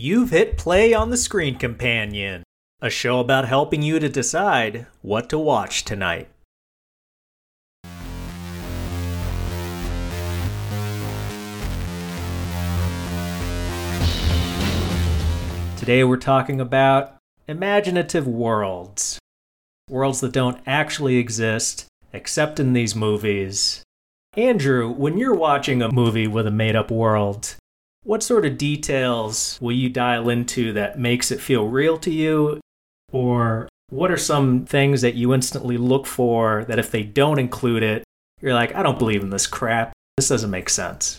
You've hit play on the Screen Companion, a show about helping you to decide what to watch tonight. Today we're talking about imaginative worlds. Worlds that don't actually exist, except in these movies. Andrew, when you're watching a movie with a made up world, what sort of details will you dial into that makes it feel real to you? Or what are some things that you instantly look for that if they don't include it, you're like, I don't believe in this crap. This doesn't make sense.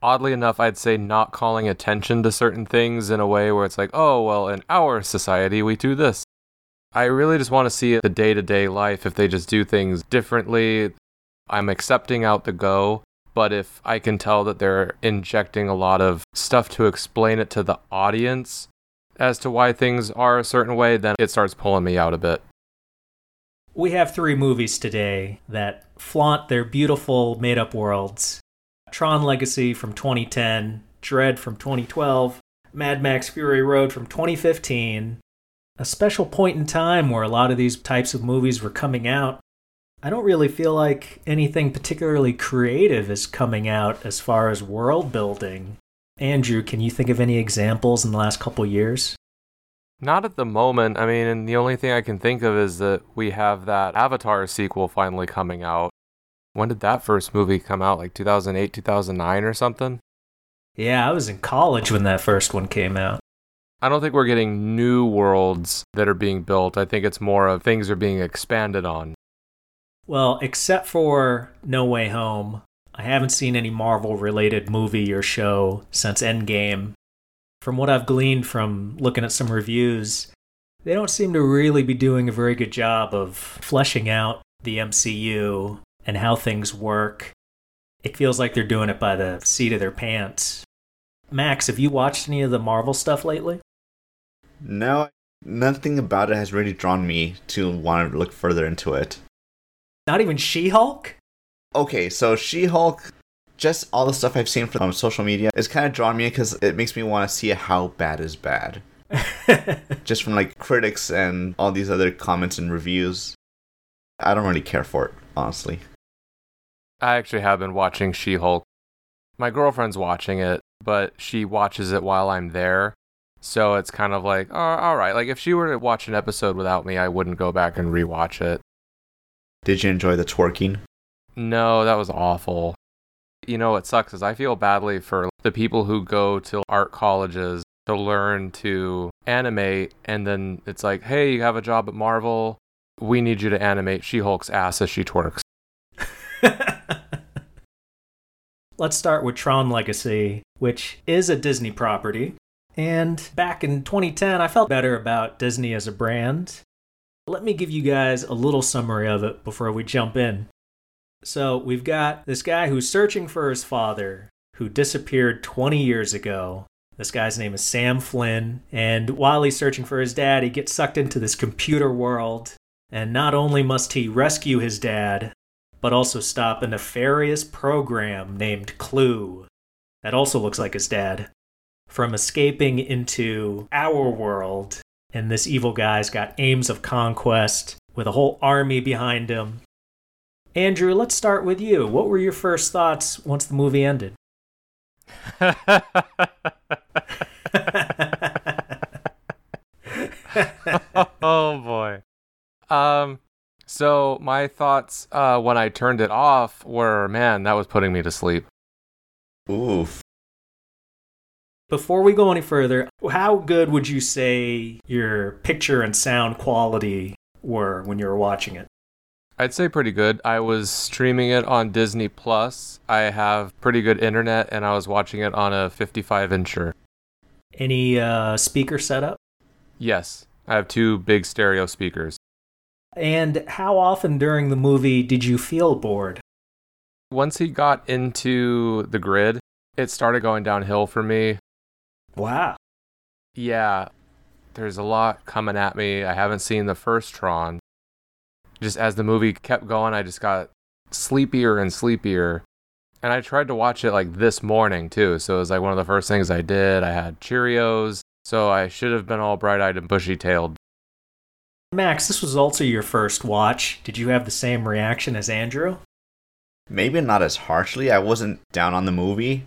Oddly enough, I'd say not calling attention to certain things in a way where it's like, oh, well, in our society, we do this. I really just want to see the day to day life if they just do things differently. I'm accepting out the go, but if I can tell that they're injecting a lot of stuff to explain it to the audience as to why things are a certain way, then it starts pulling me out a bit. We have three movies today that flaunt their beautiful made up worlds Tron Legacy from 2010, Dredd from 2012, Mad Max Fury Road from 2015. A special point in time where a lot of these types of movies were coming out. I don't really feel like anything particularly creative is coming out as far as world building. Andrew, can you think of any examples in the last couple years? Not at the moment. I mean, and the only thing I can think of is that we have that Avatar sequel finally coming out. When did that first movie come out? Like 2008, 2009 or something? Yeah, I was in college when that first one came out. I don't think we're getting new worlds that are being built. I think it's more of things are being expanded on. Well, except for No Way Home, I haven't seen any Marvel related movie or show since Endgame. From what I've gleaned from looking at some reviews, they don't seem to really be doing a very good job of fleshing out the MCU and how things work. It feels like they're doing it by the seat of their pants. Max, have you watched any of the Marvel stuff lately? No, nothing about it has really drawn me to want to look further into it. Not even She Hulk? Okay, so She Hulk, just all the stuff I've seen from um, social media is kind of drawn me because it makes me want to see how bad is bad. just from like critics and all these other comments and reviews. I don't really care for it, honestly. I actually have been watching She Hulk. My girlfriend's watching it, but she watches it while I'm there. So it's kind of like, oh, all right. Like if she were to watch an episode without me, I wouldn't go back and rewatch it. Did you enjoy the twerking? No, that was awful. You know what sucks is I feel badly for the people who go to art colleges to learn to animate, and then it's like, hey, you have a job at Marvel. We need you to animate She Hulk's ass as she twerks. Let's start with Tron Legacy, which is a Disney property. And back in 2010, I felt better about Disney as a brand. Let me give you guys a little summary of it before we jump in. So, we've got this guy who's searching for his father, who disappeared 20 years ago. This guy's name is Sam Flynn. And while he's searching for his dad, he gets sucked into this computer world. And not only must he rescue his dad, but also stop a nefarious program named Clu that also looks like his dad from escaping into our world. And this evil guy's got aims of conquest with a whole army behind him. Andrew, let's start with you. What were your first thoughts once the movie ended? oh boy. Um so my thoughts uh, when I turned it off were, man, that was putting me to sleep. Oof. Before we go any further, how good would you say your picture and sound quality were when you were watching it? I'd say pretty good. I was streaming it on Disney Plus. I have pretty good internet, and I was watching it on a 55 incher. Any uh, speaker setup? Yes, I have two big stereo speakers. And how often during the movie did you feel bored? Once he got into the grid, it started going downhill for me. Wow. Yeah, there's a lot coming at me. I haven't seen the first Tron. Just as the movie kept going, I just got sleepier and sleepier. And I tried to watch it like this morning too. So it was like one of the first things I did. I had Cheerios. So I should have been all bright eyed and bushy tailed. Max, this was also your first watch. Did you have the same reaction as Andrew? Maybe not as harshly. I wasn't down on the movie.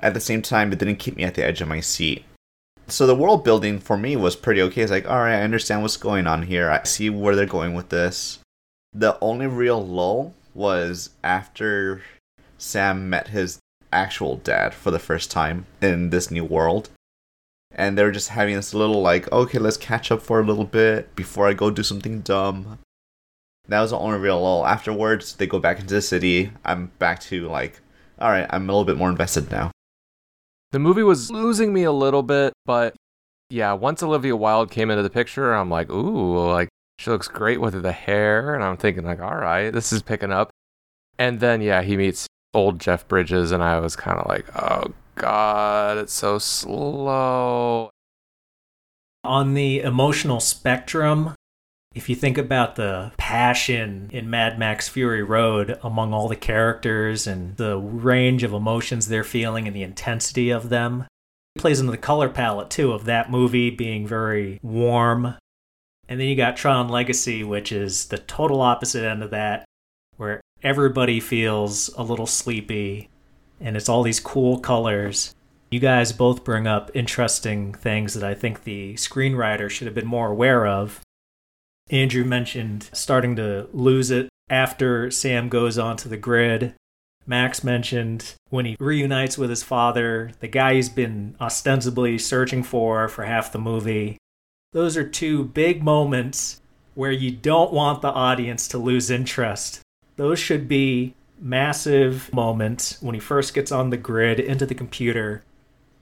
At the same time, it didn't keep me at the edge of my seat. So the world building for me was pretty okay. It's like, all right, I understand what's going on here. I see where they're going with this. The only real lull was after Sam met his actual dad for the first time in this new world. And they were just having this little, like, okay, let's catch up for a little bit before I go do something dumb. That was the only real lull. Afterwards, they go back into the city. I'm back to, like, all right, I'm a little bit more invested now. The movie was losing me a little bit, but yeah, once Olivia Wilde came into the picture, I'm like, ooh, like she looks great with the hair, and I'm thinking like, all right, this is picking up. And then yeah, he meets old Jeff Bridges, and I was kind of like, oh god, it's so slow. On the emotional spectrum, if you think about the passion in Mad Max Fury Road among all the characters and the range of emotions they're feeling and the intensity of them, it plays into the color palette too of that movie being very warm. And then you got Tron Legacy, which is the total opposite end of that, where everybody feels a little sleepy and it's all these cool colors. You guys both bring up interesting things that I think the screenwriter should have been more aware of Andrew mentioned starting to lose it after Sam goes onto the grid. Max mentioned when he reunites with his father, the guy he's been ostensibly searching for for half the movie. Those are two big moments where you don't want the audience to lose interest. Those should be massive moments when he first gets on the grid into the computer.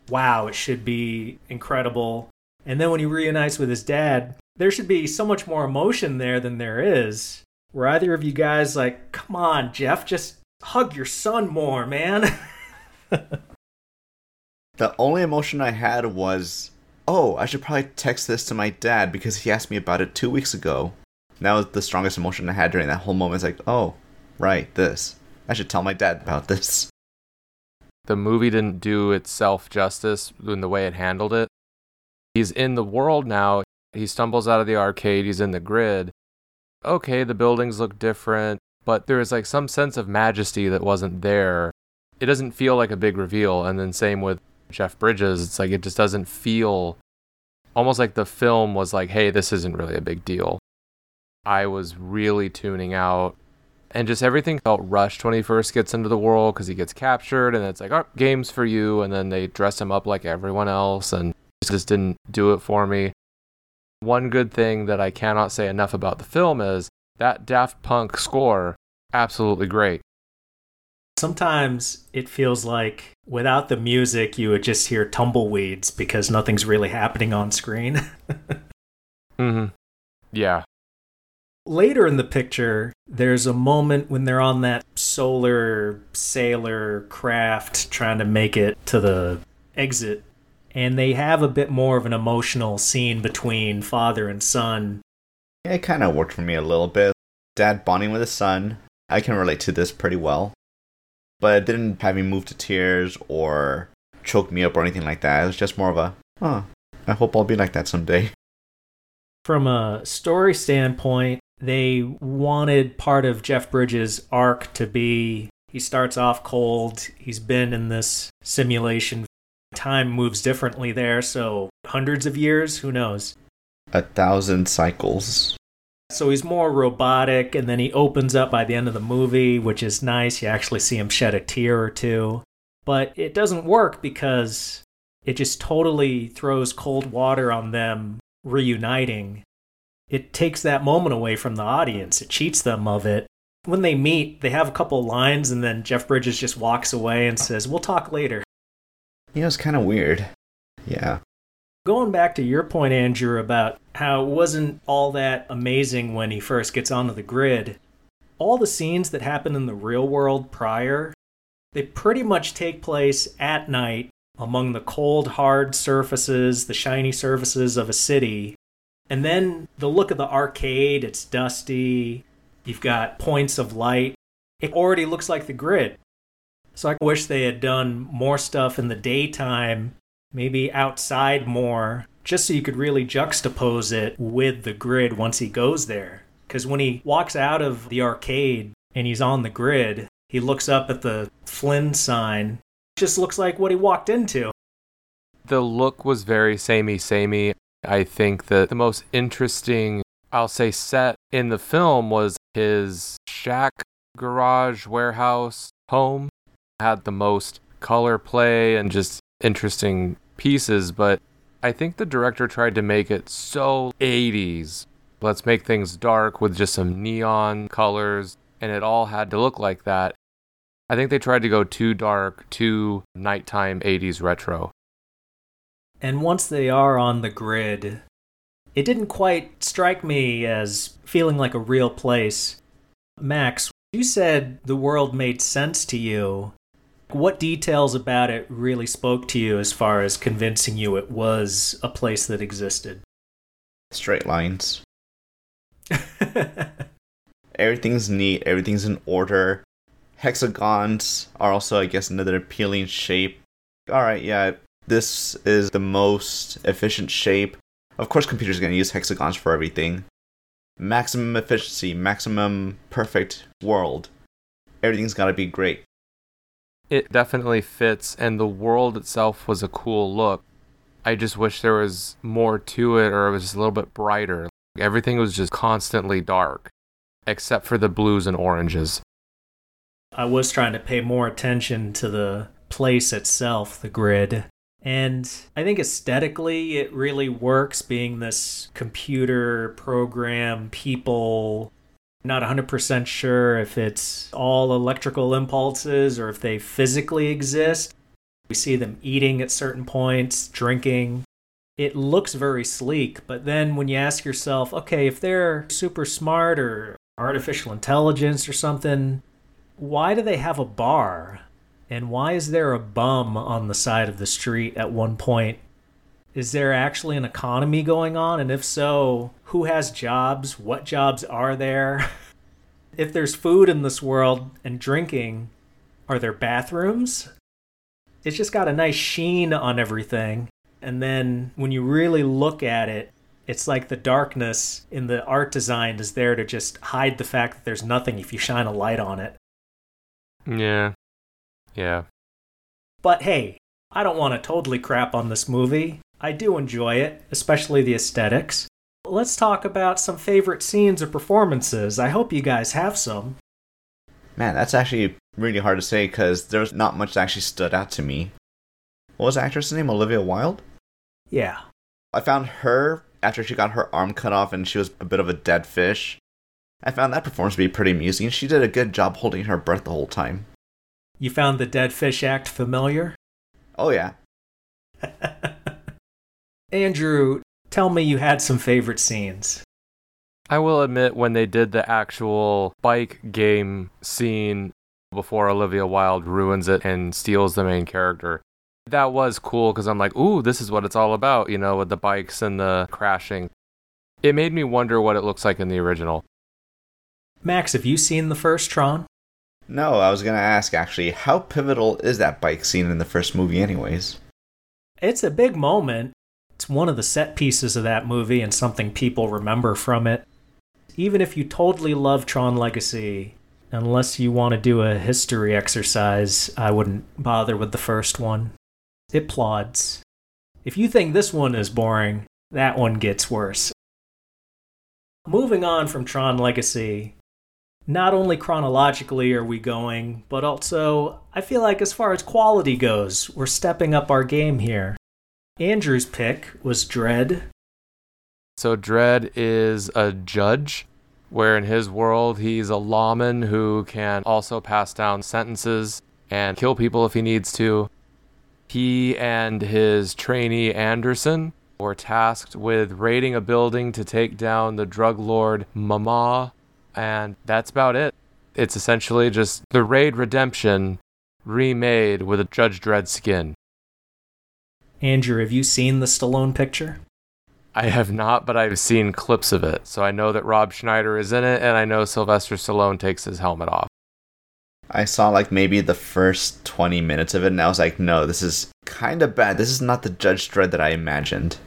Wow, it should be incredible. And then when he reunites with his dad, there should be so much more emotion there than there is. Were either of you guys like, come on, Jeff, just hug your son more, man? the only emotion I had was, oh, I should probably text this to my dad because he asked me about it two weeks ago. that was the strongest emotion I had during that whole moment. It's like, oh, right, this. I should tell my dad about this. The movie didn't do itself justice in the way it handled it. He's in the world now. He stumbles out of the arcade, he's in the grid. Okay, the buildings look different, but there is like some sense of majesty that wasn't there. It doesn't feel like a big reveal. And then same with Jeff Bridges, it's like it just doesn't feel almost like the film was like, hey, this isn't really a big deal. I was really tuning out. And just everything felt rushed when he first gets into the world because he gets captured and it's like, oh, games for you. And then they dress him up like everyone else and just didn't do it for me. One good thing that I cannot say enough about the film is that Daft Punk score, absolutely great. Sometimes it feels like without the music, you would just hear tumbleweeds because nothing's really happening on screen. mm-hmm. Yeah. Later in the picture, there's a moment when they're on that solar sailor craft trying to make it to the exit and they have a bit more of an emotional scene between father and son. It kind of worked for me a little bit. Dad bonding with his son. I can relate to this pretty well. But it didn't have me move to tears or choke me up or anything like that. It was just more of a, huh, I hope I'll be like that someday. From a story standpoint, they wanted part of Jeff Bridges' arc to be he starts off cold. He's been in this simulation time moves differently there, so hundreds of years, who knows? A thousand cycles. So he's more robotic, and then he opens up by the end of the movie, which is nice. You actually see him shed a tear or two. But it doesn't work because it just totally throws cold water on them reuniting. It takes that moment away from the audience, it cheats them of it. When they meet, they have a couple lines, and then Jeff Bridges just walks away and says, We'll talk later. You know, it's kind of weird. Yeah. Going back to your point, Andrew, about how it wasn't all that amazing when he first gets onto the grid, all the scenes that happen in the real world prior, they pretty much take place at night among the cold, hard surfaces, the shiny surfaces of a city. And then the look of the arcade, it's dusty, you've got points of light. It already looks like the grid. So I wish they had done more stuff in the daytime, maybe outside more, just so you could really juxtapose it with the grid once he goes there. Because when he walks out of the arcade and he's on the grid, he looks up at the Flynn sign. Just looks like what he walked into. The look was very samey, samey. I think that the most interesting, I'll say, set in the film was his shack, garage, warehouse, home. Had the most color play and just interesting pieces, but I think the director tried to make it so 80s. Let's make things dark with just some neon colors, and it all had to look like that. I think they tried to go too dark, too nighttime 80s retro. And once they are on the grid, it didn't quite strike me as feeling like a real place. Max, you said the world made sense to you. What details about it really spoke to you as far as convincing you it was a place that existed? Straight lines. everything's neat, everything's in order. Hexagons are also, I guess, another appealing shape. Alright, yeah, this is the most efficient shape. Of course, computers are going to use hexagons for everything. Maximum efficiency, maximum perfect world. Everything's got to be great. It definitely fits, and the world itself was a cool look. I just wish there was more to it or it was a little bit brighter. Everything was just constantly dark, except for the blues and oranges. I was trying to pay more attention to the place itself, the grid. And I think aesthetically, it really works being this computer program, people. Not 100% sure if it's all electrical impulses or if they physically exist. We see them eating at certain points, drinking. It looks very sleek, but then when you ask yourself, okay, if they're super smart or artificial intelligence or something, why do they have a bar? And why is there a bum on the side of the street at one point? Is there actually an economy going on? And if so, who has jobs? What jobs are there? if there's food in this world and drinking, are there bathrooms? It's just got a nice sheen on everything. And then when you really look at it, it's like the darkness in the art design is there to just hide the fact that there's nothing if you shine a light on it. Yeah. Yeah. But hey, I don't want to totally crap on this movie. I do enjoy it, especially the aesthetics. Let's talk about some favorite scenes or performances. I hope you guys have some. Man, that's actually really hard to say because there's not much that actually stood out to me. What was the actress' name? Olivia Wilde? Yeah. I found her after she got her arm cut off and she was a bit of a dead fish. I found that performance to be pretty amusing. She did a good job holding her breath the whole time. You found the Dead Fish Act familiar? Oh, yeah. Andrew, tell me you had some favorite scenes. I will admit, when they did the actual bike game scene before Olivia Wilde ruins it and steals the main character, that was cool because I'm like, ooh, this is what it's all about, you know, with the bikes and the crashing. It made me wonder what it looks like in the original. Max, have you seen the first Tron? No, I was going to ask actually, how pivotal is that bike scene in the first movie, anyways? It's a big moment. It's one of the set pieces of that movie and something people remember from it. Even if you totally love Tron Legacy, unless you want to do a history exercise, I wouldn't bother with the first one. It plods. If you think this one is boring, that one gets worse. Moving on from Tron Legacy, not only chronologically are we going, but also I feel like as far as quality goes, we're stepping up our game here. Andrew's pick was Dredd. So Dredd is a judge, where in his world he's a lawman who can also pass down sentences and kill people if he needs to. He and his trainee Anderson were tasked with raiding a building to take down the drug lord Mama and that's about it. It's essentially just the Raid Redemption remade with a Judge Dredd skin. Andrew, have you seen the Stallone picture? I have not, but I've seen clips of it. So I know that Rob Schneider is in it, and I know Sylvester Stallone takes his helmet off. I saw like maybe the first 20 minutes of it and I was like, no, this is kind of bad. This is not the Judge Dredd that I imagined.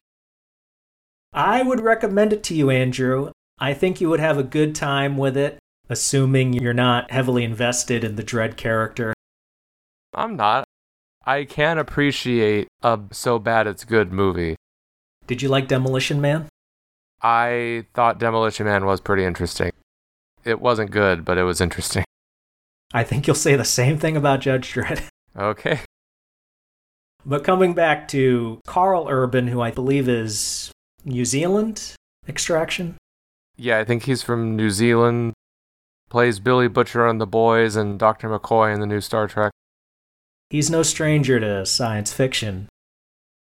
I would recommend it to you, Andrew. I think you would have a good time with it, assuming you're not heavily invested in the Dredd character. I'm not. I can appreciate a so bad it's good movie. Did you like Demolition Man? I thought Demolition Man was pretty interesting. It wasn't good, but it was interesting. I think you'll say the same thing about Judge Dredd. Okay. But coming back to Karl Urban, who I believe is New Zealand extraction. Yeah, I think he's from New Zealand. Plays Billy Butcher on The Boys and Dr. McCoy in the new Star Trek. He's no stranger to science fiction.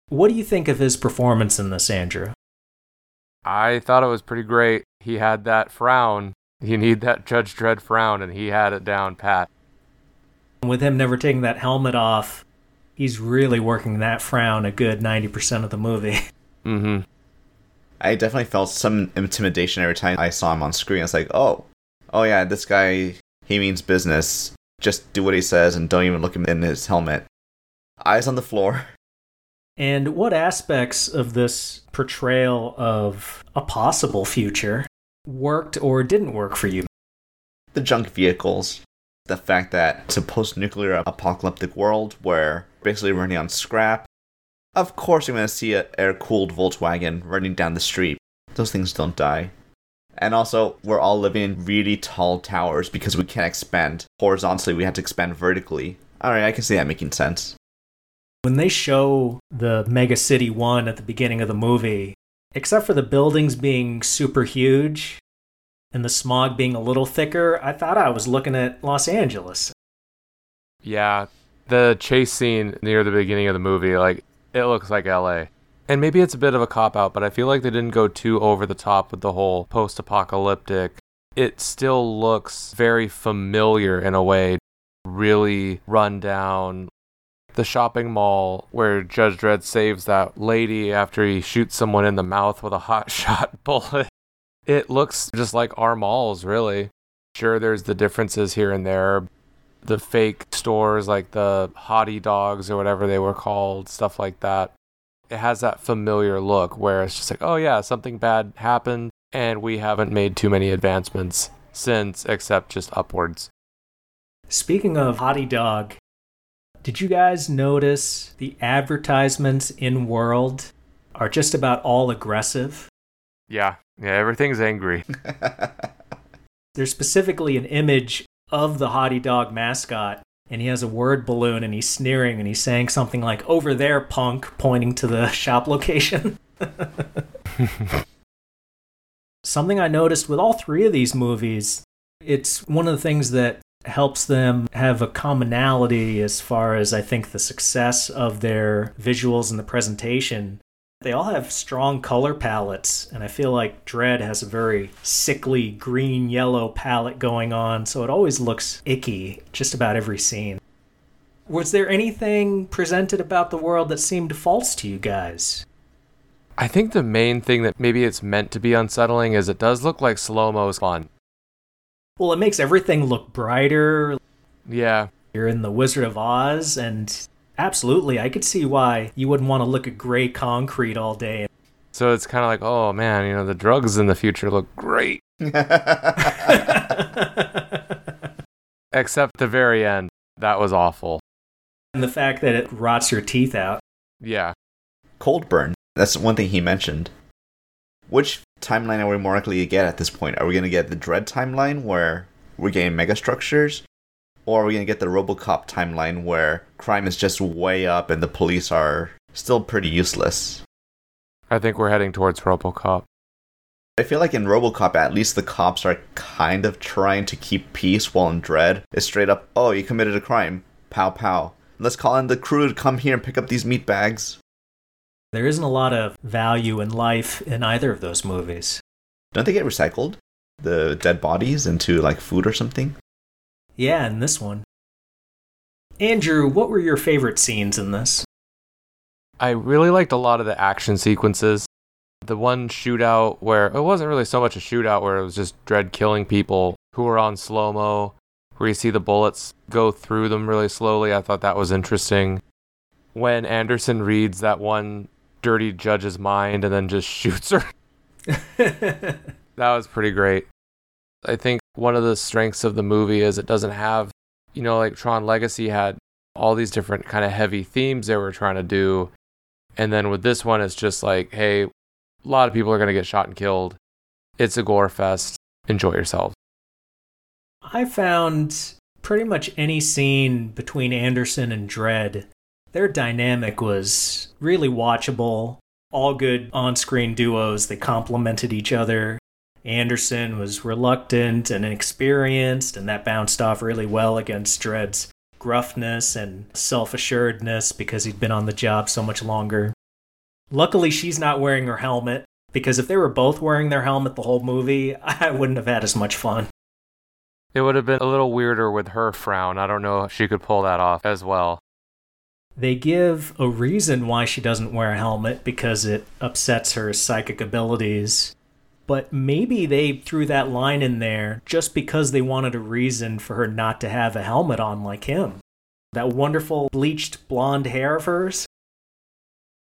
What do you think of his performance in this, Andrew? I thought it was pretty great. He had that frown. You need that Judge Dredd frown, and he had it down pat. With him never taking that helmet off, he's really working that frown a good 90% of the movie. Mm-hmm. I definitely felt some intimidation every time I saw him on screen. I was like, oh, oh yeah, this guy, he means business. Just do what he says and don't even look him in his helmet. Eyes on the floor. And what aspects of this portrayal of a possible future worked or didn't work for you? The junk vehicles. The fact that it's a post nuclear apocalyptic world where basically running on scrap. Of course, you're going to see an air cooled Volkswagen running down the street. Those things don't die. And also, we're all living in really tall towers because we can't expand horizontally, we have to expand vertically. Alright, I can see that making sense. When they show the Mega City 1 at the beginning of the movie, except for the buildings being super huge and the smog being a little thicker, I thought I was looking at Los Angeles. Yeah, the chase scene near the beginning of the movie, like, it looks like LA. And maybe it's a bit of a cop out, but I feel like they didn't go too over the top with the whole post apocalyptic. It still looks very familiar in a way, really run down. The shopping mall where Judge Dredd saves that lady after he shoots someone in the mouth with a hot shot bullet. It looks just like our malls, really. Sure, there's the differences here and there. The fake stores, like the hottie dogs or whatever they were called, stuff like that it has that familiar look where it's just like, oh yeah, something bad happened and we haven't made too many advancements since except just upwards. Speaking of Hottie Dog, did you guys notice the advertisements in World are just about all aggressive? Yeah, yeah, everything's angry. There's specifically an image of the Hottie Dog mascot and he has a word balloon and he's sneering and he's saying something like over there punk pointing to the shop location. Something i noticed with all three of these movies it's one of the things that helps them have a commonality as far as i think the success of their visuals and the presentation they all have strong color palettes, and I feel like Dredd has a very sickly green yellow palette going on, so it always looks icky just about every scene. Was there anything presented about the world that seemed false to you guys? I think the main thing that maybe it's meant to be unsettling is it does look like slow mo's fun. Well, it makes everything look brighter. Yeah. You're in the Wizard of Oz, and Absolutely. I could see why you wouldn't want to look at gray concrete all day. So it's kind of like, oh man, you know, the drugs in the future look great. Except the very end. That was awful. And the fact that it rots your teeth out. Yeah. Cold burn. That's one thing he mentioned. Which timeline are we more likely to get at this point? Are we going to get the Dredd timeline where we're getting megastructures? Or are we going to get the Robocop timeline where crime is just way up and the police are still pretty useless? I think we're heading towards Robocop. I feel like in Robocop, at least the cops are kind of trying to keep peace, while in Dredd, it's straight up, oh, you committed a crime. Pow pow. Let's call in the crew to come here and pick up these meat bags. There isn't a lot of value in life in either of those movies. Don't they get recycled? The dead bodies into like food or something? Yeah, in this one. Andrew, what were your favorite scenes in this? I really liked a lot of the action sequences. The one shootout where it wasn't really so much a shootout where it was just Dredd killing people who were on slow mo where you see the bullets go through them really slowly. I thought that was interesting. When Anderson reads that one dirty judge's mind and then just shoots her, that was pretty great. I think one of the strengths of the movie is it doesn't have, you know, like Tron Legacy had all these different kind of heavy themes they were trying to do. And then with this one, it's just like, hey, a lot of people are going to get shot and killed. It's a gore fest. Enjoy yourselves. I found pretty much any scene between Anderson and Dredd, their dynamic was really watchable. All good on screen duos, they complemented each other. Anderson was reluctant and inexperienced, and that bounced off really well against Dredd's gruffness and self assuredness because he'd been on the job so much longer. Luckily, she's not wearing her helmet, because if they were both wearing their helmet the whole movie, I wouldn't have had as much fun. It would have been a little weirder with her frown. I don't know if she could pull that off as well. They give a reason why she doesn't wear a helmet because it upsets her psychic abilities. But maybe they threw that line in there just because they wanted a reason for her not to have a helmet on like him. That wonderful bleached blonde hair of hers.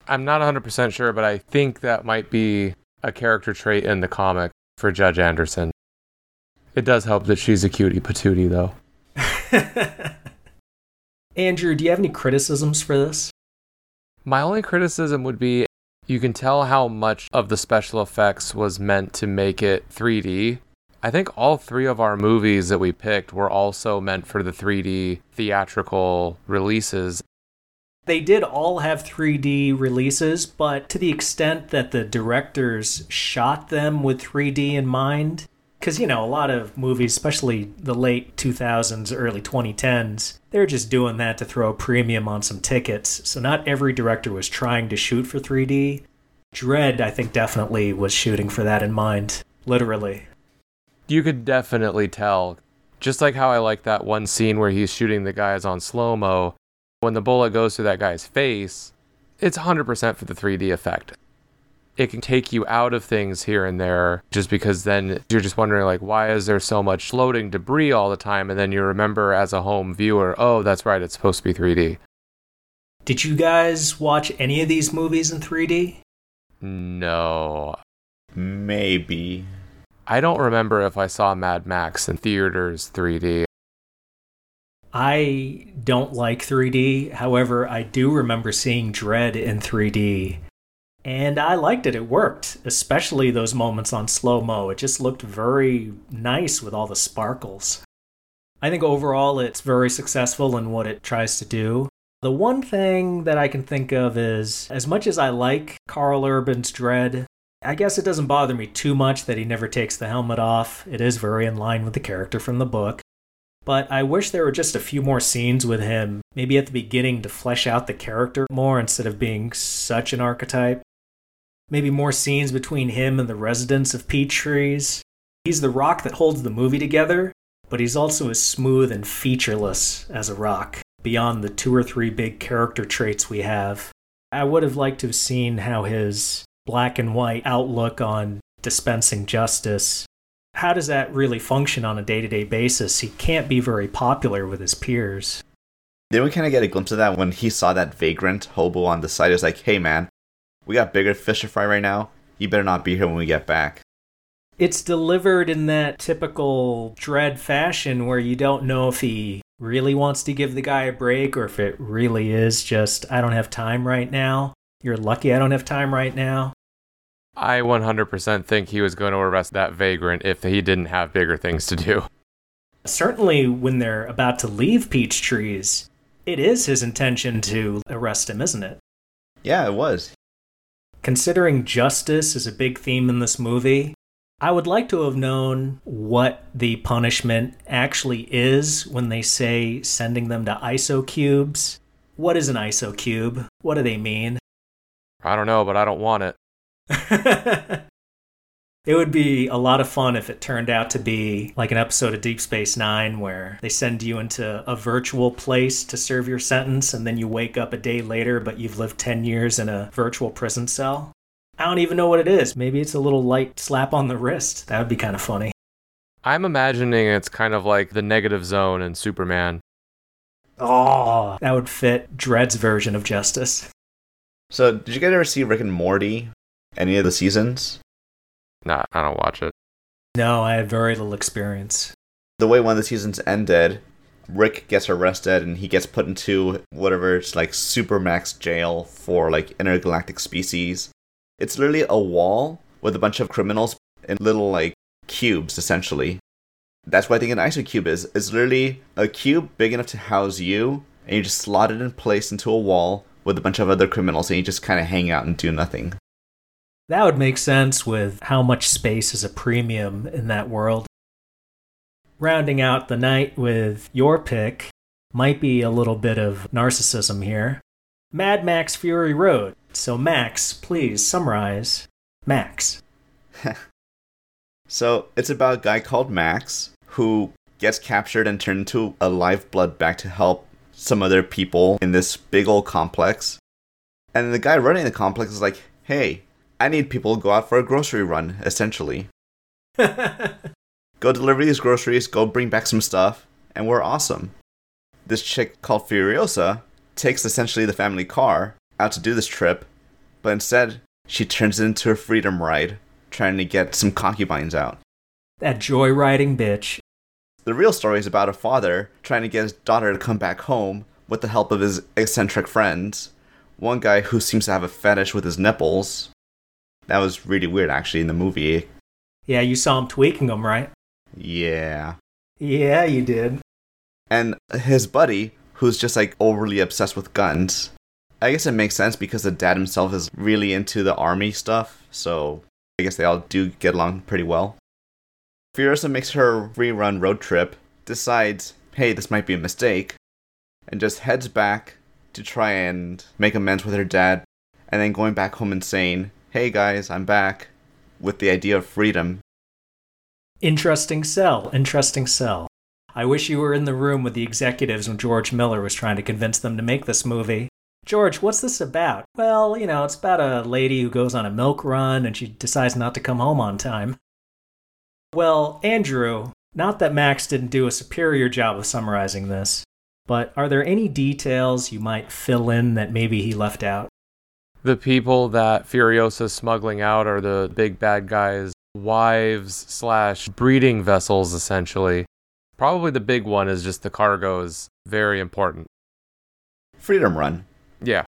I'm not 100% sure, but I think that might be a character trait in the comic for Judge Anderson. It does help that she's a cutie patootie, though. Andrew, do you have any criticisms for this? My only criticism would be you can tell how much of the special effects was meant to make it 3D. I think all three of our movies that we picked were also meant for the 3D theatrical releases. They did all have 3D releases, but to the extent that the directors shot them with 3D in mind, because, you know, a lot of movies, especially the late 2000s, early 2010s, they're just doing that to throw a premium on some tickets. So not every director was trying to shoot for 3D. Dredd I think, definitely was shooting for that in mind, literally. You could definitely tell. Just like how I like that one scene where he's shooting the guys on slow mo, when the bullet goes through that guy's face, it's 100% for the 3D effect it can take you out of things here and there just because then you're just wondering like why is there so much floating debris all the time? And then you remember as a home viewer oh that's right it's supposed to be 3d did you guys watch any of these movies in 3d no. Maybe. I don't remember if i saw mad max in theaters 3d I don't like 3D. However, I do remember seeing Dredd in 3D and I liked it. It worked, especially those moments on slow mo. It just looked very nice with all the sparkles. I think overall it's very successful in what it tries to do. The one thing that I can think of is as much as I like Karl Urban's Dredd, I guess it doesn't bother me too much that he never takes the helmet off. It is very in line with the character from the book. But I wish there were just a few more scenes with him, maybe at the beginning to flesh out the character more instead of being such an archetype maybe more scenes between him and the residents of Peach Trees. He's the rock that holds the movie together, but he's also as smooth and featureless as a rock, beyond the two or three big character traits we have. I would have liked to have seen how his black and white outlook on dispensing justice how does that really function on a day-to-day basis he can't be very popular with his peers then we kind of get a glimpse of that when he saw that vagrant hobo on the side. It's like, hey man, we got bigger fish to fry right now. You better not be here when we get back. It's delivered in that typical Dredd fashion where you don't know if he really wants to give the guy a break or if it really is just, I don't have time right now. You're lucky I don't have time right now. I 100% think he was going to arrest that vagrant if he didn't have bigger things to do. Certainly, when they're about to leave Peach Trees, it is his intention to arrest him, isn't it? Yeah, it was. Considering justice is a big theme in this movie, I would like to have known what the punishment actually is when they say sending them to ISO cubes. What is an ISO cube? What do they mean? I don't know, but I don't want it. It would be a lot of fun if it turned out to be like an episode of Deep Space Nine where they send you into a virtual place to serve your sentence and then you wake up a day later, but you've lived 10 years in a virtual prison cell. I don't even know what it is. Maybe it's a little light slap on the wrist. That would be kind of funny. I'm imagining it's kind of like the negative zone in Superman. Oh, that would fit Dredd's version of justice. So, did you guys ever see Rick and Morty? Any of the seasons? Nah, I don't watch it. No, I have very little experience. The way one of the seasons ended, Rick gets arrested and he gets put into whatever it's like supermax jail for like intergalactic species. It's literally a wall with a bunch of criminals in little like cubes essentially. That's what I think an IsoCube is. It's literally a cube big enough to house you, and you just slot it in place into a wall with a bunch of other criminals, and you just kind of hang out and do nothing. That would make sense with how much space is a premium in that world. Rounding out the night with your pick might be a little bit of narcissism here. Mad Max Fury Road. So, Max, please summarize. Max. So it's about a guy called Max who gets captured and turned into a lifeblood back to help some other people in this big old complex. And the guy running the complex is like, hey, I need people to go out for a grocery run, essentially. Go deliver these groceries, go bring back some stuff, and we're awesome. This chick called Furiosa takes essentially the family car out to do this trip, but instead she turns it into a freedom ride, trying to get some concubines out. that joyriding bitch. The real story is about a father trying to get his daughter to come back home with the help of his eccentric friends. One guy who seems to have a fetish with his nipples. That was really weird, actually, in the movie. Yeah, you saw him tweaking them, right? Yeah. Yeah, you did. And his buddy, who's just like overly obsessed with guns. I guess it makes sense because the dad himself is really into the army stuff, so I guess they all do get along pretty well. Furiosa makes her rerun road trip, decides, hey, this might be a mistake, and just heads back to try and make amends with her dad, and then going back home saying, hey guys, I'm back, with the idea of freedom. Interesting sell. Interesting sell. I wish you were in the room with the executives when George Miller was trying to convince them to make this movie. George, what's this about? Well, you know, it's about a lady who goes on a milk run and she decides not to come home on time. Well, Andrew, not that Max didn't do a superior job of summarizing this, but are there any details you might fill in that maybe he left out? The people that Furiosa's smuggling out are the big bad guys' wives slash breeding vessels, essentially. Probably the big one is just the cargo is very important. Freedom Run. Yeah.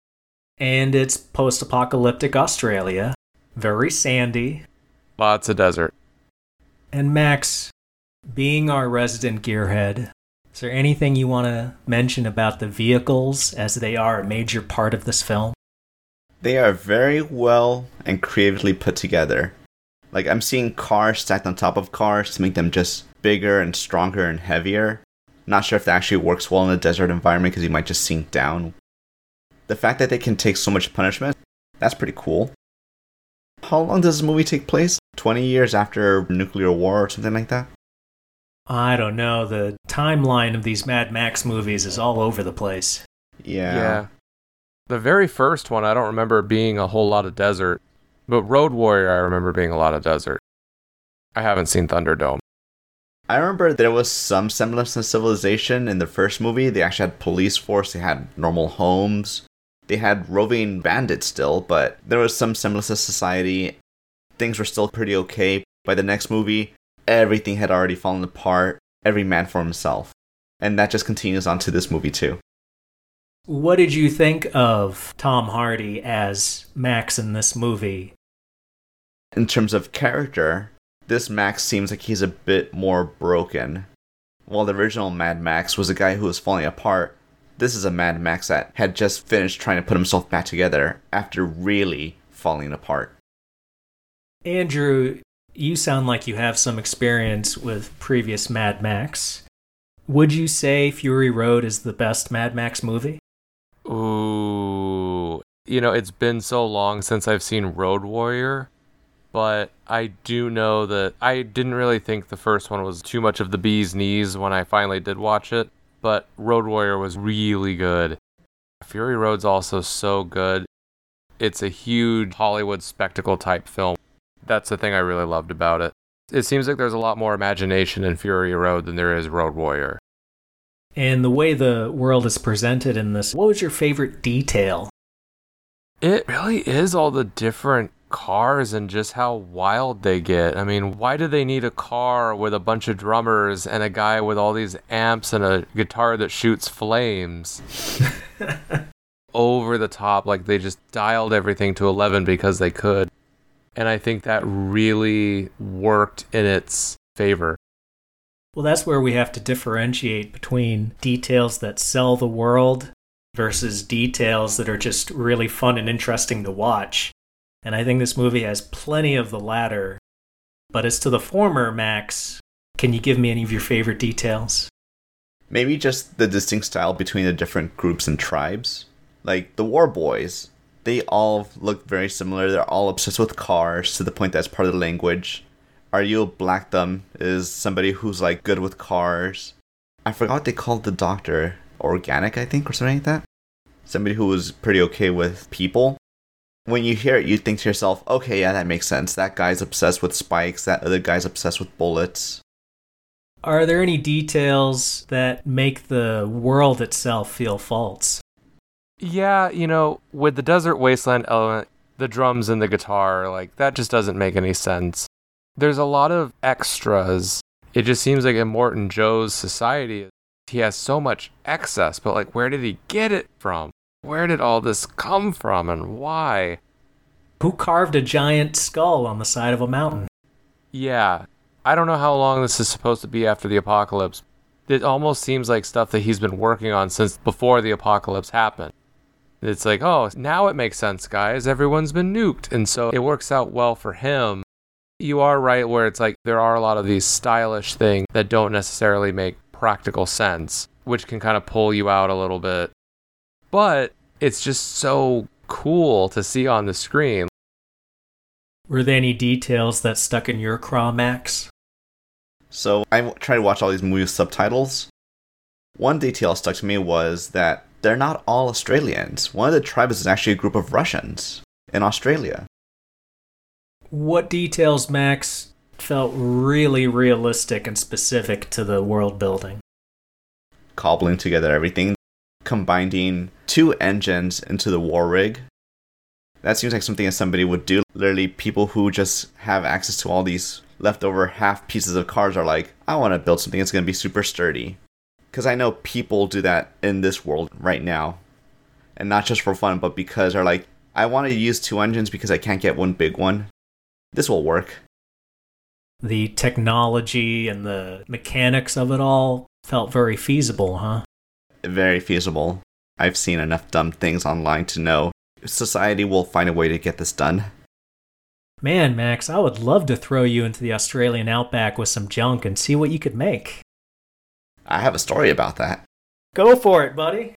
And it's post apocalyptic Australia, very sandy. Lots of desert. And Max, being our resident gearhead, is there anything you want to mention about the vehicles as they are a major part of this film? They are very well and creatively put together. Like, I'm seeing cars stacked on top of cars to make them just bigger and stronger and heavier. Not sure if that actually works well in a desert environment because you might just sink down. The fact that they can take so much punishment, that's pretty cool. How long does this movie take place? 20 years after nuclear war or something like that? I don't know. The timeline of these Mad Max movies is all over the place. Yeah. The very first one, I don't remember being a whole lot of desert, but Road Warrior, I remember being a lot of desert. I haven't seen Thunderdome. I remember there was some semblance of civilization in the first movie. They actually had police force, they had normal homes, they had roving bandits still, but there was some semblance of society. Things were still pretty okay. By the next movie, everything had already fallen apart, every man for himself. And that just continues on to this movie too. What did you think of Tom Hardy as Max in this movie? In terms of character, this Max seems like he's a bit more broken. While the original Mad Max was a guy who was falling apart, this is a Mad Max that had just finished trying to put himself back together after really falling apart. Andrew, you sound like you have some experience with previous Mad Max. Would you say Fury Road is the best Mad Max movie? You know, it's been so long since I've seen Road Warrior, but I do know that I didn't really think the first one was too much of the bee's knees when I finally did watch it, but Road Warrior was really good. Fury Road's also so good. It's a huge Hollywood spectacle type film. That's the thing I really loved about it. It seems like there's a lot more imagination in Fury Road than there is Road Warrior. And the way the world is presented in this, what was your favorite detail? It really is all the different cars and just how wild they get. I mean, why do they need a car with a bunch of drummers and a guy with all these amps and a guitar that shoots flames? Over the top, like they just dialed everything to 11 because they could. And I think that really worked in its favor. Well, that's where we have to differentiate between details that sell the world versus details that are just really fun and interesting to watch. And I think this movie has plenty of the latter. But as to the former, Max, can you give me any of your favorite details? Maybe just the distinct style between the different groups and tribes. Like the War Boys, they all look very similar. They're all obsessed with cars to the point that's part of the language. Are Ariel Black Thumb is somebody who's like good with cars. I forgot what they called the doctor. Organic, I think, or something like that. Somebody who was pretty okay with people. When you hear it, you think to yourself, okay, yeah, that makes sense. That guy's obsessed with spikes, that other guy's obsessed with bullets. Are there any details that make the world itself feel false? Yeah, you know, with the desert wasteland element, the drums and the guitar, like that just doesn't make any sense. There's a lot of extras. It just seems like in Immortan Joe's society, he has so much excess, but like, where did he get it from? Where did all this come from and why? Who carved a giant skull on the side of a mountain? Yeah, I don't know how long this is supposed to be after the apocalypse. It almost seems like stuff that he's been working on since before the apocalypse happened. It's like, oh, now it makes sense, guys. Everyone's been nuked. And so it works out well for him you are right where it's like there are a lot of these stylish things that don't necessarily make practical sense, which can kind of pull you out a little bit. But it's just so cool to see on the screen. Were there any details that stuck in your craw, Max? So I try to watch all these movies with subtitles. One detail stuck to me was that they're not all Australians. One of the tribes is actually a group of Russians in Australia. What details, Max, felt really realistic and specific to the world building? Cobbling together everything, combining two engines into the war rig. That seems like something that somebody would do. Literally, people who just have access to all these leftover half pieces of cars are like, I want to build something that's going to be super sturdy. Because I know people do that in this world right now. And not just for fun, but because they're like, I want to use two engines because I can't get one big one this will work. The technology and the mechanics of it all felt very feasible, huh? Very feasible. I've seen enough dumb things online to know society will find a way to get this done. Man, Max, I would love to throw you into the Australian outback with some junk and see what you could make. I have a story about that. Go for it, buddy.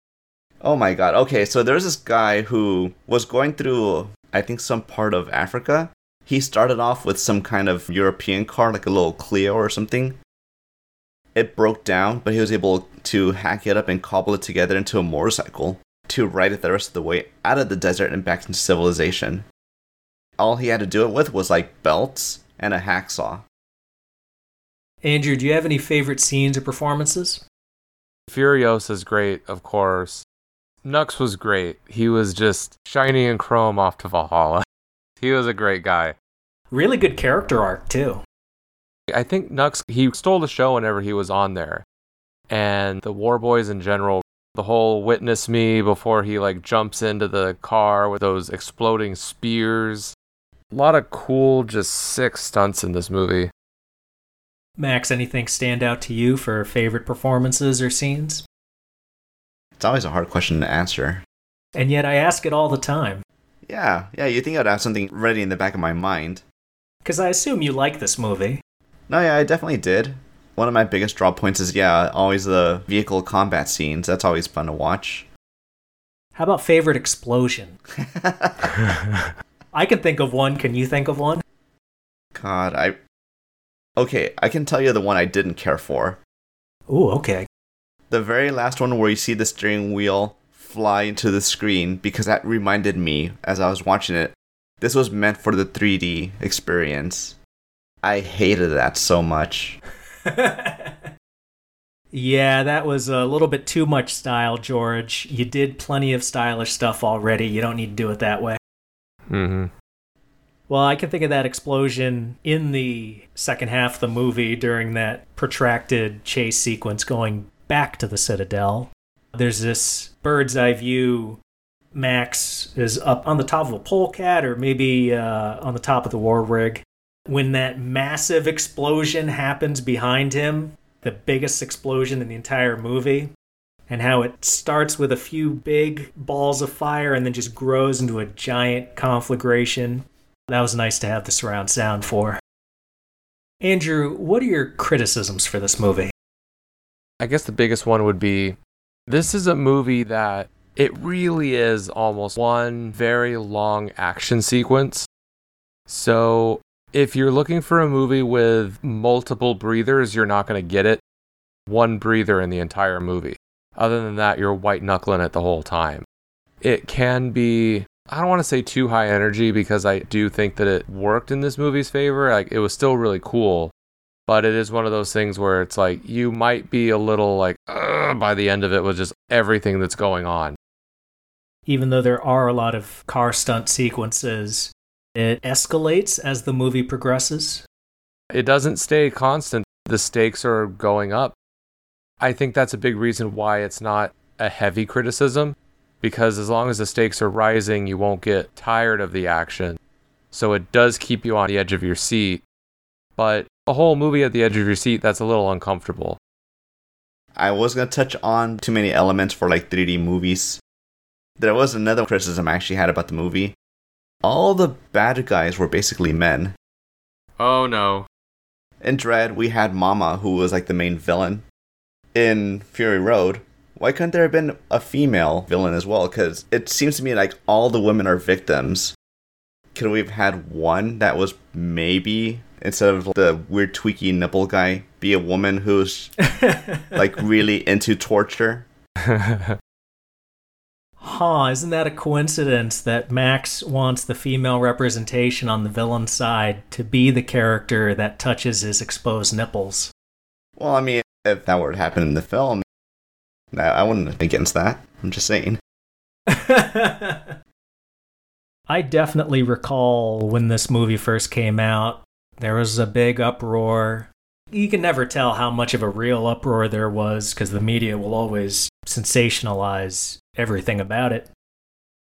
Oh my god. Okay, so there's this guy who was going through, I think, some part of Africa, he started off with some kind of European car, like a little Clio or something. It broke down, but he was able to hack it up and cobble it together into a motorcycle to ride it the rest of the way out of the desert and back into civilization. All he had to do it with was like belts and a hacksaw. Andrew, do you have any favorite scenes or performances? Furiosa's great, of course. Nux was great. He was just shiny and chrome off to Valhalla. He was a great guy. Really good character arc, too. I think Nux, he stole the show whenever he was on there. And the War Boys in general, the whole witness me before he like jumps into the car with those exploding spears. A lot of cool, just sick stunts in this movie. Max, anything stand out to you for favorite performances or scenes? It's always a hard question to answer. And yet I ask it all the time. Yeah, yeah, you think I'd have something ready in the back of my mind. Because I assume you like this movie. No, yeah, I definitely did. One of my biggest draw points is, yeah, always the vehicle combat scenes. That's always fun to watch. How about favorite explosion? I can think of one. Can you think of one? God, I. Okay, I can tell you the one I didn't care for. Ooh, okay. The very last one where you see the steering wheel fly into the screen because that reminded me as I was watching it, this was meant for the 3D experience. I hated that so much. yeah, that was a little bit too much style, George. You did plenty of stylish stuff already. You don't need to do it that way. Mm-hmm. Well, I can think of that explosion in the second half of the movie during that protracted chase sequence going back to the Citadel. There's this bird's eye view. Max is up on the top of a polecat or maybe uh, on the top of the war rig. When that massive explosion happens behind him, the biggest explosion in the entire movie, and how it starts with a few big balls of fire and then just grows into a giant conflagration. That was nice to have the surround sound for. Andrew, what are your criticisms for this movie? I guess the biggest one would be this is a movie that it really is almost one very long action sequence. So, if you're looking for a movie with multiple breathers, you're not going to get it. One breather in the entire movie. Other than that, you're white knuckling it the whole time. It can be, I don't want to say too high energy because I do think that it worked in this movie's favor. Like, it was still really cool. But it is one of those things where it's like you might be a little like by the end of it with just everything that's going on. Even though there are a lot of car stunt sequences, it escalates as the movie progresses. It doesn't stay constant. The stakes are going up. I think that's a big reason why it's not a heavy criticism because as long as the stakes are rising, you won't get tired of the action. So it does keep you on the edge of your seat. But a whole movie at the edge of your seat, that's a little uncomfortable. I was gonna touch on too many elements for like 3D movies. There was another criticism I actually had about the movie. All the bad guys were basically men. Oh no. In Dredd, we had Mama, who was like the main villain. In Fury Road, why couldn't there have been a female villain as well? Because it seems to me like all the women are victims. Could we have had one that was maybe instead of the weird tweaky nipple guy, be a woman who's like really into torture. huh, isn't that a coincidence that Max wants the female representation on the villain side to be the character that touches his exposed nipples? Well, I mean, if that were to happen in the film, I wouldn't be against that. I'm just saying. I definitely recall when this movie first came out, there was a big uproar. You can never tell how much of a real uproar there was because the media will always sensationalize everything about it.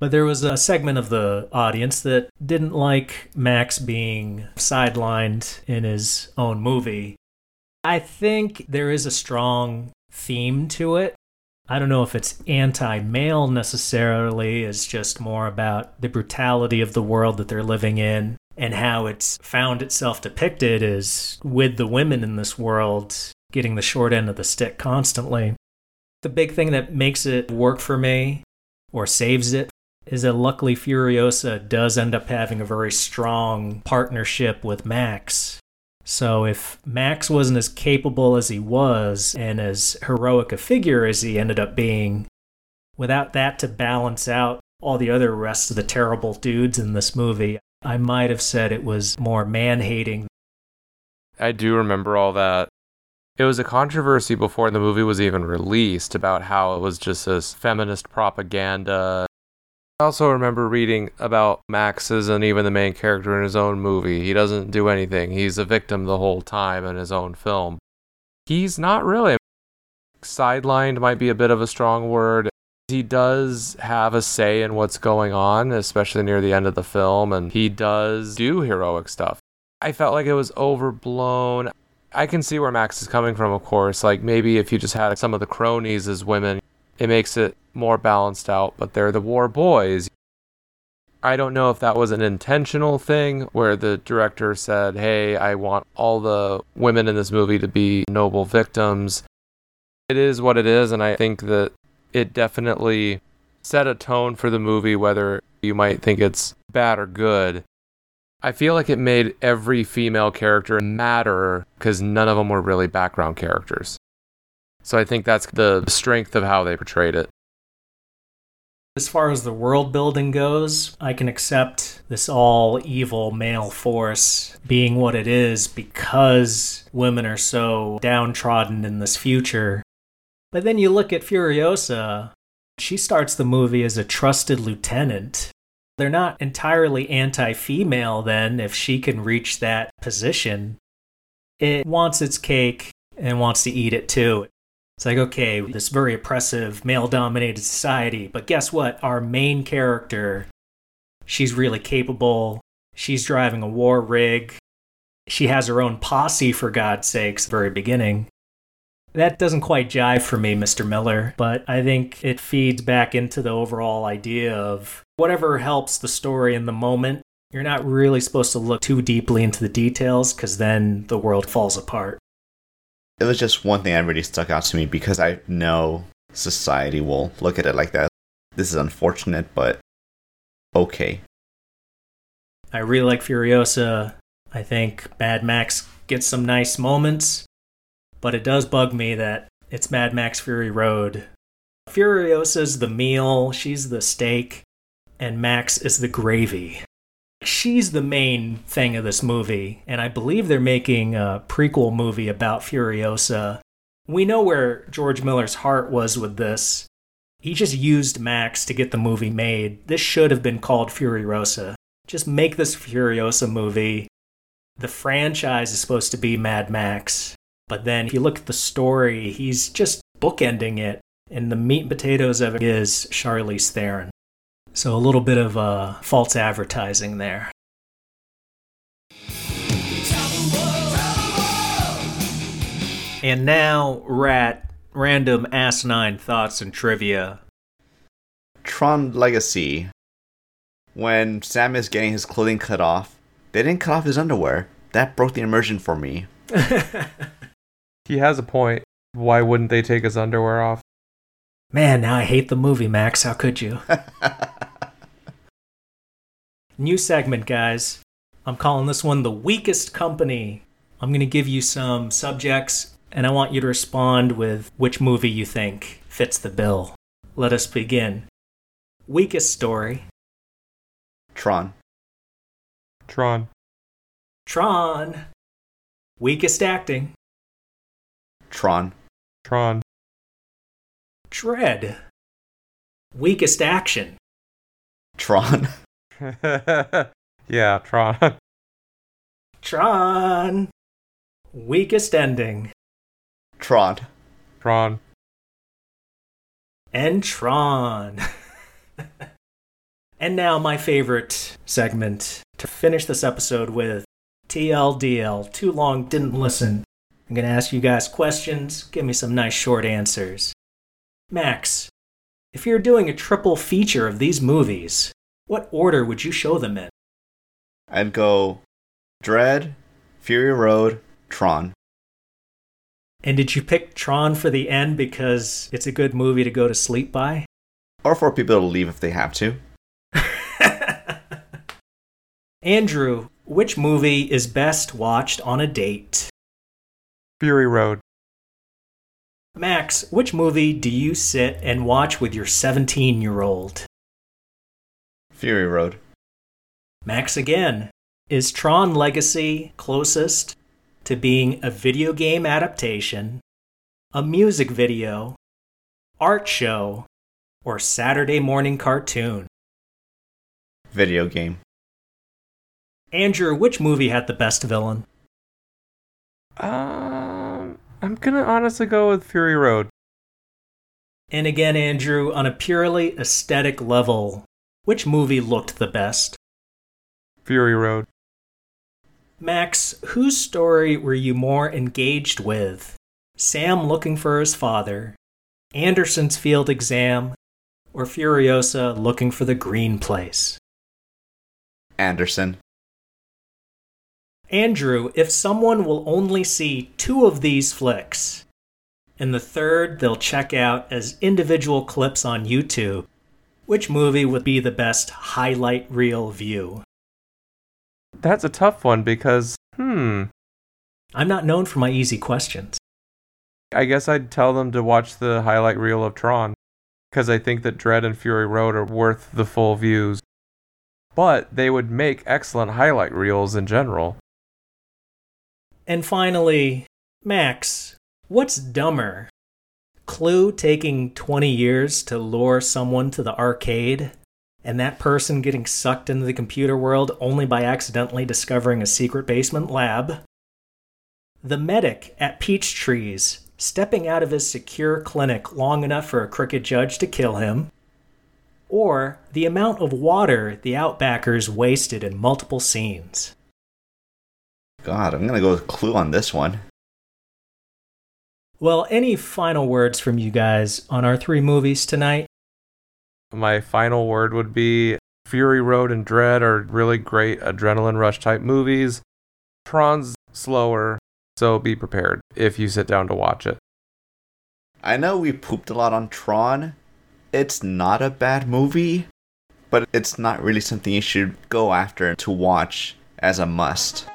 But there was a segment of the audience that didn't like Max being sidelined in his own movie. I think there is a strong theme to it. I don't know if it's anti male necessarily, it's just more about the brutality of the world that they're living in and how it's found itself depicted is with the women in this world getting the short end of the stick constantly. The big thing that makes it work for me or saves it is that luckily Furiosa does end up having a very strong partnership with Max. So if Max wasn't as capable as he was and as heroic a figure as he ended up being, without that to balance out all the other rest of the terrible dudes in this movie, I might have said it was more man hating. I do remember all that. It was a controversy before the movie was even released about how it was just this feminist propaganda. I also remember reading about Max isn't even the main character in his own movie. He doesn't do anything. He's a victim the whole time in his own film. He's not really. Sidelined might be a bit of a strong word. He does have a say in what's going on, especially near the end of the film, and he does do heroic stuff. I felt like it was overblown. I can see where Max is coming from, of course. Like maybe if you just had some of the cronies as women, it makes it more balanced out, but they're the war boys. I don't know if that was an intentional thing where the director said, Hey, I want all the women in this movie to be noble victims. It is what it is, and I think that it definitely set a tone for the movie, whether you might think it's bad or good. I feel like it made every female character matter because none of them were really background characters. So I think that's the strength of how they portrayed it. As far as the world building goes, I can accept this all evil male force being what it is because women are so downtrodden in this future. But then you look at Furiosa, she starts the movie as a trusted lieutenant. They're not entirely anti female then if she can reach that position. It wants its cake and wants to eat it too. It's like, okay, this very oppressive, male dominated society, but guess what? Our main character, she's really capable. She's driving a war rig. She has her own posse, for God's sakes, very beginning. That doesn't quite jive for me, Mr. Miller, but I think it feeds back into the overall idea of whatever helps the story in the moment. You're not really supposed to look too deeply into the details because then the world falls apart it was just one thing that really stuck out to me because I know society will look at it like that. This is unfortunate, but okay. I really like Furiosa. I think Mad Max gets some nice moments, but it does bug me that it's Mad Max Fury Road. Furiosa's the meal, she's the steak, and Max is the gravy. She's the main thing of this movie, and I believe they're making a prequel movie about Furiosa. We know where George Miller's heart was with this. He just used Max to get the movie made. This should have been called Furiosa. Just make this Furiosa movie. The franchise is supposed to be Mad Max, but then if you look at the story, he's just bookending it, and the meat and potatoes of it is Charlize Theron. So a little bit of uh, false advertising there. And now, Rat, random asinine thoughts and trivia. Tron Legacy. When Sam is getting his clothing cut off, they didn't cut off his underwear. That broke the immersion for me. he has a point. Why wouldn't they take his underwear off? Man, now I hate the movie, Max. How could you? New segment, guys. I'm calling this one the weakest company. I'm going to give you some subjects, and I want you to respond with which movie you think fits the bill. Let us begin. Weakest story Tron. Tron. Tron. Weakest acting Tron. Tron. Dredd. Weakest action. Tron. yeah, Tron. Tron. Weakest ending. Tron. Tron. And Tron. and now, my favorite segment to finish this episode with TLDL. Too long, didn't listen. I'm going to ask you guys questions. Give me some nice short answers. Max, if you're doing a triple feature of these movies, what order would you show them in? I'd go Dredd, Fury Road, Tron. And did you pick Tron for the end because it's a good movie to go to sleep by? Or for people to leave if they have to. Andrew, which movie is best watched on a date? Fury Road. Max, which movie do you sit and watch with your 17 year old? Fury Road. Max again. Is Tron Legacy closest to being a video game adaptation, a music video, art show, or Saturday morning cartoon? Video game. Andrew, which movie had the best villain? Um, I'm gonna honestly go with Fury Road. And again, Andrew, on a purely aesthetic level, which movie looked the best? Fury Road. Max, whose story were you more engaged with? Sam looking for his father, Anderson's field exam, or Furiosa looking for the green place? Anderson. Andrew, if someone will only see two of these flicks, and the third they'll check out as individual clips on YouTube, which movie would be the best highlight reel view? That's a tough one because, hmm. I'm not known for my easy questions. I guess I'd tell them to watch the highlight reel of Tron. because I think that Dredd and Fury Road are worth the full views. But they would make excellent highlight reels in general. And finally, Max, what's dumber? Clu taking 20 years to lure someone to the arcade, and that person getting sucked into the computer world only by accidentally discovering a secret basement lab? The medic at Peach Trees stepping out of his secure clinic long enough for a crooked judge to kill him? Or the amount of water the Outbackers wasted in multiple scenes? God, I'm gonna go with Clu on this one. Well, any final words from you guys on our three movies tonight? My final word would be Fury Road and Dredd are really great adrenaline rush type movies. Tron's slower, so be prepared if you sit down to watch it. I know we pooped a lot on Tron. It's not a bad movie, but it's not really something you should go after to watch as a must.